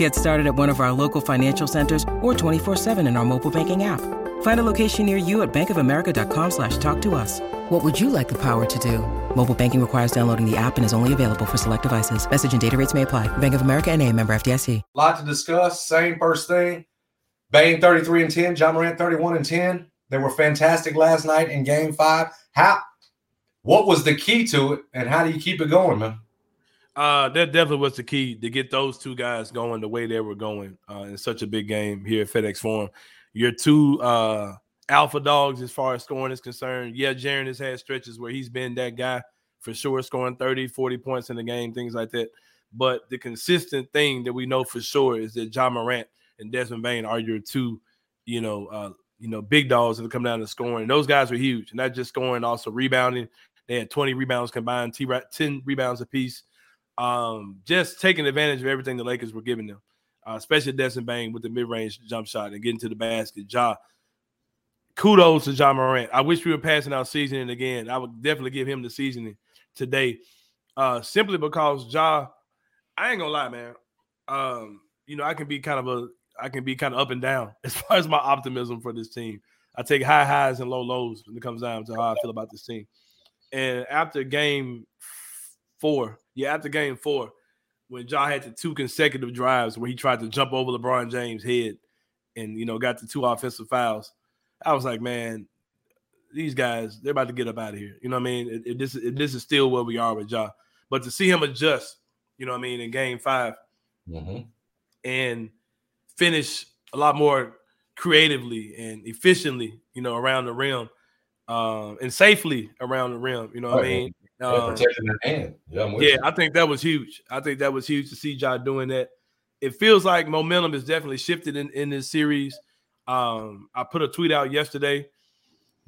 Get started at one of our local financial centers or 24-7 in our mobile banking app. Find a location near you at bankofamerica.com slash talk to us. What would you like the power to do? Mobile banking requires downloading the app and is only available for select devices. Message and data rates may apply. Bank of America and a member FDIC. lot to discuss. Same first thing. Bane 33 and 10, Ja Morant 31 and 10. They were fantastic last night in game five. How what was the key to it and how do you keep it going, man? Uh, that definitely was the key to get those two guys going the way they were going uh, in such a big game here at FedEx Forum. Your two uh, alpha dogs, as far as scoring is concerned, yeah, Jaren has had stretches where he's been that guy for sure, scoring 30, 40 points in the game, things like that. But the consistent thing that we know for sure is that Ja Morant and Desmond Bane are your two, you know, uh, you know, big dogs that come down to scoring. Those guys are huge, not just scoring, also rebounding. They had 20 rebounds combined, 10 rebounds apiece. Um, just taking advantage of everything the Lakers were giving them, uh, especially Desmond Bane with the mid-range jump shot and getting to the basket. Ja, kudos to Ja Morant. I wish we were passing out seasoning again. I would definitely give him the seasoning today, uh, simply because Ja, I ain't gonna lie, man. Um, you know, I can be kind of a, I can be kind of up and down as far as my optimism for this team. I take high highs and low lows when it comes down to how I feel about this team. And after game four, yeah, after game four, when Ja had the two consecutive drives where he tried to jump over LeBron James' head and you know got the two offensive fouls, I was like, man, these guys, they're about to get up out of here. You know what I mean? This, this is still where we are with Ja. But to see him adjust, you know what I mean, in game 5 Mm-hmm. and finish a lot more creatively and efficiently, you know, around the rim um, and safely around the rim. You know what I mean? Yeah, Um, protecting hand. Yeah, yeah. I think that was huge. I think that was huge to see Ja doing that. It feels like momentum is definitely shifted in, in this series. Um, I put a tweet out yesterday,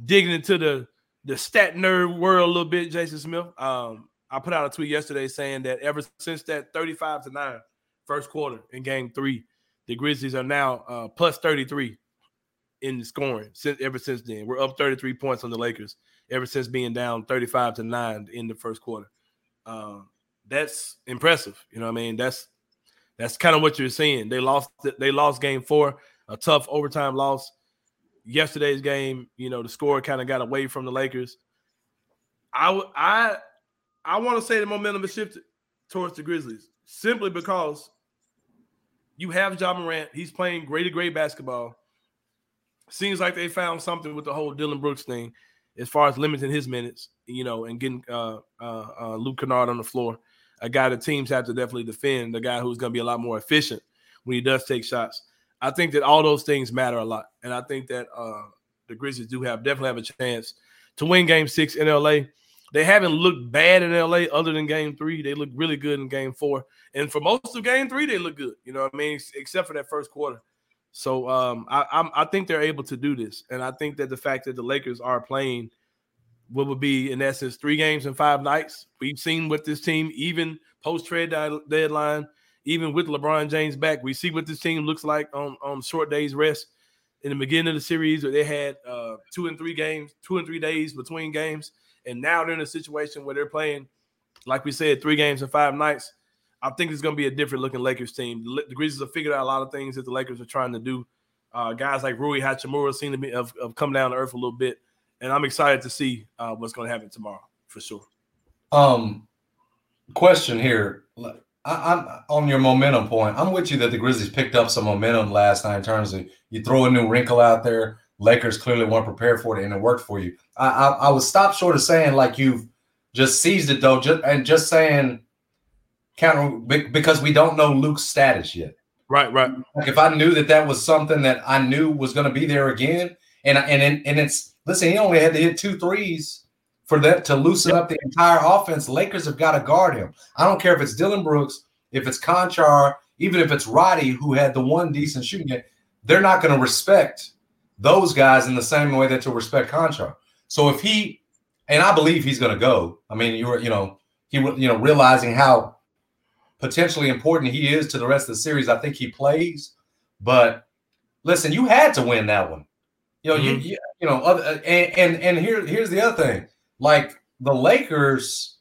digging into the the stat nerd world a little bit, Jason Smith. Um, I put out a tweet yesterday saying that ever since that 35 to 9 first quarter in game three, the Grizzlies are now uh, plus 33 in scoring since ever since then. We're up 33 points on the Lakers ever since being down 35 to 9 in the first quarter. Um, that's impressive. You know what I mean? That's that's kind of what you're seeing. They lost they lost game four, a tough overtime loss. Yesterday's game, you know, the score kind of got away from the Lakers. I I I want to say the momentum has shifted towards the Grizzlies simply because you have Ja Morant. He's playing great great basketball. Seems like they found something with the whole Dillon Brooks thing as far as limiting his minutes, you know, and getting uh, uh, uh, Luke Kennard on the floor, a guy that teams have to definitely defend, the guy who's going to be a lot more efficient when he does take shots. I think that all those things matter a lot, and I think that uh, the Grizzlies do have definitely have a chance to win Game Six in LA. They haven't looked bad in LA other than Game Three. They look really good in Game Four, and for most of Game Three, they look good. You know what I mean? Except for that first quarter. So um, I, I'm, I think they're able to do this, and I think that the fact that the Lakers are playing what would be in essence three games in five nights. We've seen with this team, even post trade deadline, even with LeBron James back, we see what this team looks like on on short days rest. In the beginning of the series, where they had uh, two and three games, two and three days between games, and now they're in a situation where they're playing, like we said, three games in five nights. I think it's going to be a different looking Lakers team. The, Grizzlies have figured out a lot of things that the Lakers are trying to do. Uh, guys like Rui Hachimura seem to be have, have come down to earth a little bit, and I'm excited to see uh, what's going to happen tomorrow for sure. Um, question here. I, I'm on your momentum point. I'm with you that the Grizzlies picked up some momentum last night in terms of you throw a new wrinkle out there. Lakers clearly weren't prepared for it, and it worked for you. I I, I would stop short of saying like you've just seized it though, just, and just saying counter because we don't know Luke's status yet. Right, right. Like if I knew that that was something that I knew was going to be there again, and and and it's listen, he only had to hit two threes for that to loosen up the entire offense. Lakers have got to guard him. I don't care if it's Dillon Brooks, if it's Conchar, even if it's Roddy who had the one decent shooting game, they're not going to respect those guys in the same way that you'll respect Conchar. So if he, and I believe he's going to go. I mean, you were, you know, he, you know, realizing how potentially important he is to the rest of the series. I think he plays, but listen, you had to win that one. You know, mm-hmm. you, you, know, other, and and and here here's the other thing. Like the Lakers,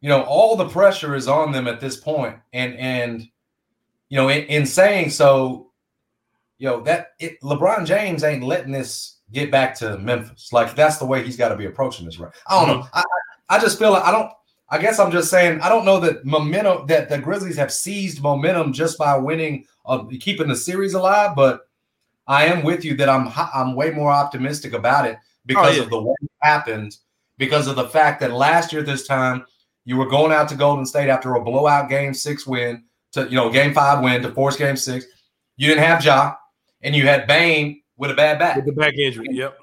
you know, all the pressure is on them at this point, and and you know, in, in saying so, you know that it, LeBron James ain't letting this get back to Memphis. Like that's the way he's got to be approaching this, right? I don't mm-hmm. know. I I just feel like I don't. I guess I'm just saying I don't know that momentum that the Grizzlies have seized momentum just by winning, uh, keeping the series alive, but I am with you that I'm I'm way more optimistic about it because oh, yeah. of the way it happened, because of the fact that last year this time you were going out to Golden State after a blowout game six win to you know game five win to force game six. You didn't have Ja, and you had Bane with a bad back. With the back injury, yep.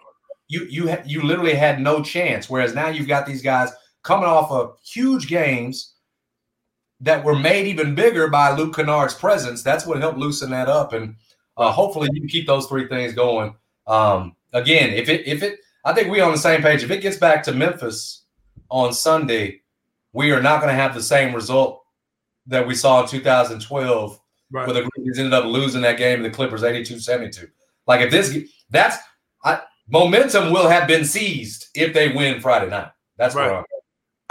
You you you literally had no chance. Whereas now you've got these guys coming off of huge games that were made even bigger by Luke Kennard's presence. That's what helped loosen that up and uh, hopefully, you keep those three things going. Um, again, if it if it, I think we're on the same page. If it gets back to Memphis on Sunday, we are not going to have the same result that we saw in 2012, right. where the Grizzlies ended up losing that game to the Clippers 82-72. Like if this, that's I, momentum will have been seized if they win Friday night. That's right.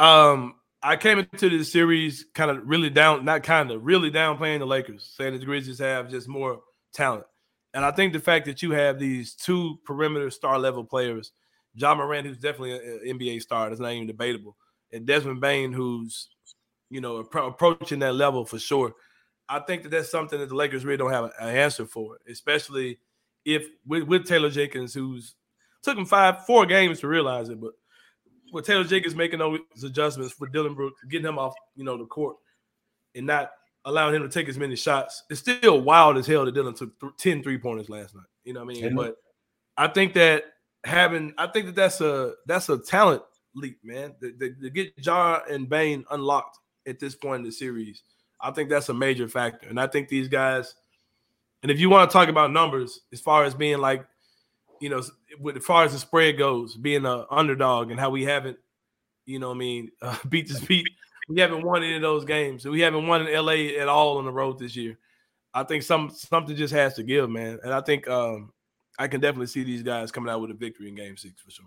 Um, I came into this series kind of really down, not kind of really downplaying the Lakers, saying the Grizzlies have just more talent. And I think the fact that you have these two perimeter star level players, Ja Morant, who's definitely an NBA star, that's not even debatable, and Desmond Bane, who's you know approaching that level for sure. I think that that's something that the Lakers really don't have an answer for, especially if with, with Taylor Jenkins, who's took him five, four games to realize it, but with Taylor Jenkins making those adjustments for Dillon Brooks, getting him off, you know, the court, and not allowing him to take as many shots. It's still wild as hell that Dillon took th- 10 three pointers last night. You know what I mean? But I think that having, I think that that's a that's a talent leap, man. To, get Ja and Bane unlocked at this point in the series, I think that's a major factor. And I think these guys, and if you want to talk about numbers, as far as being like, you know, with, as far as the spread goes, being an underdog and how we haven't, you know, I mean, uh, beat this beat we haven't won any of those games. We haven't won in LA at all on the road this year. I think some something just has to give, man. And I think um, I can definitely see these guys coming out with a victory in game six for sure.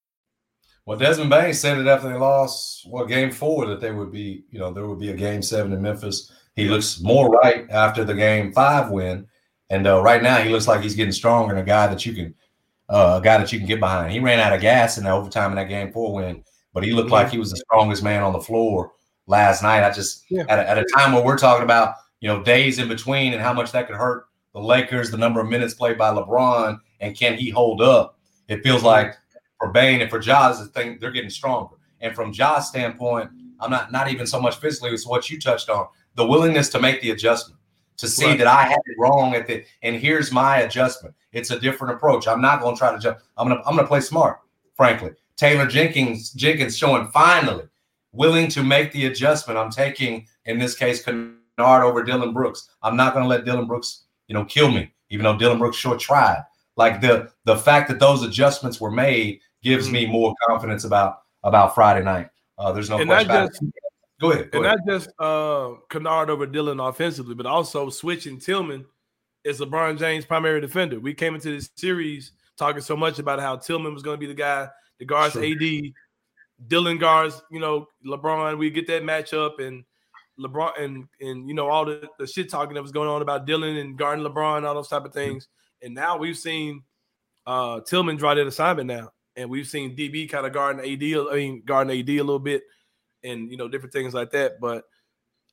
Well, Desmond Bane said it after they lost well game four that they would be, you know, there would be a game seven in Memphis. He looks more right after the game five win, and uh, right now he looks like he's getting stronger and a guy that you can, uh, a guy that you can get behind. He ran out of gas in the overtime in that game four win, but he looked like he was the strongest man on the floor last night. I just yeah. at, a, at a time where we're talking about you know days in between and how much that could hurt the Lakers, the number of minutes played by LeBron, and can he hold up? It feels like for Bane and for Jaws, thing they're getting stronger. And from Ja's standpoint, I'm not not even so much physically, it's what you touched on. The willingness to make the adjustment, to see right. that I had it wrong at the and here's my adjustment. It's a different approach. I'm not gonna try to jump. I'm gonna I'm gonna play smart, frankly. Taylor Jenkins Jenkins showing finally willing to make the adjustment. I'm taking, in this case, Kennard over Dillon Brooks. I'm not gonna let Dillon Brooks, you know, kill me, even though Dillon Brooks sure tried. Like the the fact that those adjustments were made gives me more confidence about about Friday night. Uh, there's no and question about just, it. Go ahead. Go and ahead. not just uh, Kennard over Dillon offensively, but also switching Tillman is LeBron James' primary defender. We came into this series talking so much about how Tillman was going to be the guy that guards sure. AD. Dillon guards, you know, LeBron. We get that matchup and LeBron and and you know all the, the shit talking that was going on about Dillon and guarding LeBron, and all those type of things. Mm-hmm. And now we've seen uh Tillman draw that assignment now and we've seen DB kind of guarding AD, I mean guarding AD a little bit, and you know different things like that. But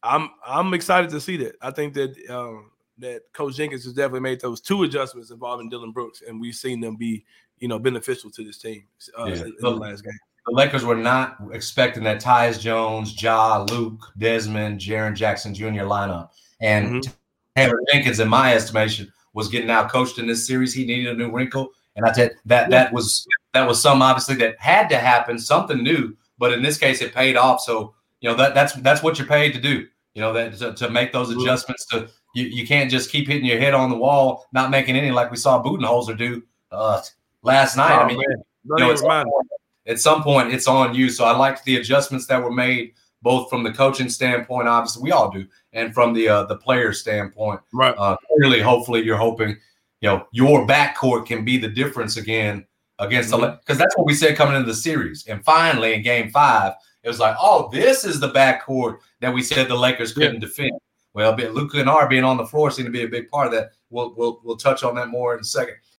I'm I'm excited to see that. I think that um, that Coach Jenkins has definitely made those two adjustments involving Dillon Brooks, and we've seen them be you know beneficial to this team uh, yeah. in the last game. The Lakers were not expecting that Tyus Jones, Ja, Luke, Desmond, Jaren Jackson Jr. lineup, and mm-hmm. Taylor Jenkins, in my estimation, was getting out coached in this series. He needed a new wrinkle, and I said that that was that was some obviously that had to happen, something new. But in this case, it paid off. So you know that that's that's what you're paid to do. You know that to, to make those adjustments. To you, you can't just keep hitting your head on the wall, not making any like we saw Budenholzer do uh, last night. Oh, I mean, you know, at, some point, at some point, it's on you. So I liked the adjustments that were made, both from the coaching standpoint, obviously we all do, and from the uh, the player standpoint. Right. Uh, clearly, hopefully, you're hoping you know your backcourt can be the difference again against mm-hmm. the because that's what we said coming into the series. And finally, in Game Five, it was like, oh, this is the backcourt that we said the Lakers couldn't yeah. defend. Well, Luke Kennard being on the floor seemed to be a big part of that. We'll we'll we'll touch on that more in a second.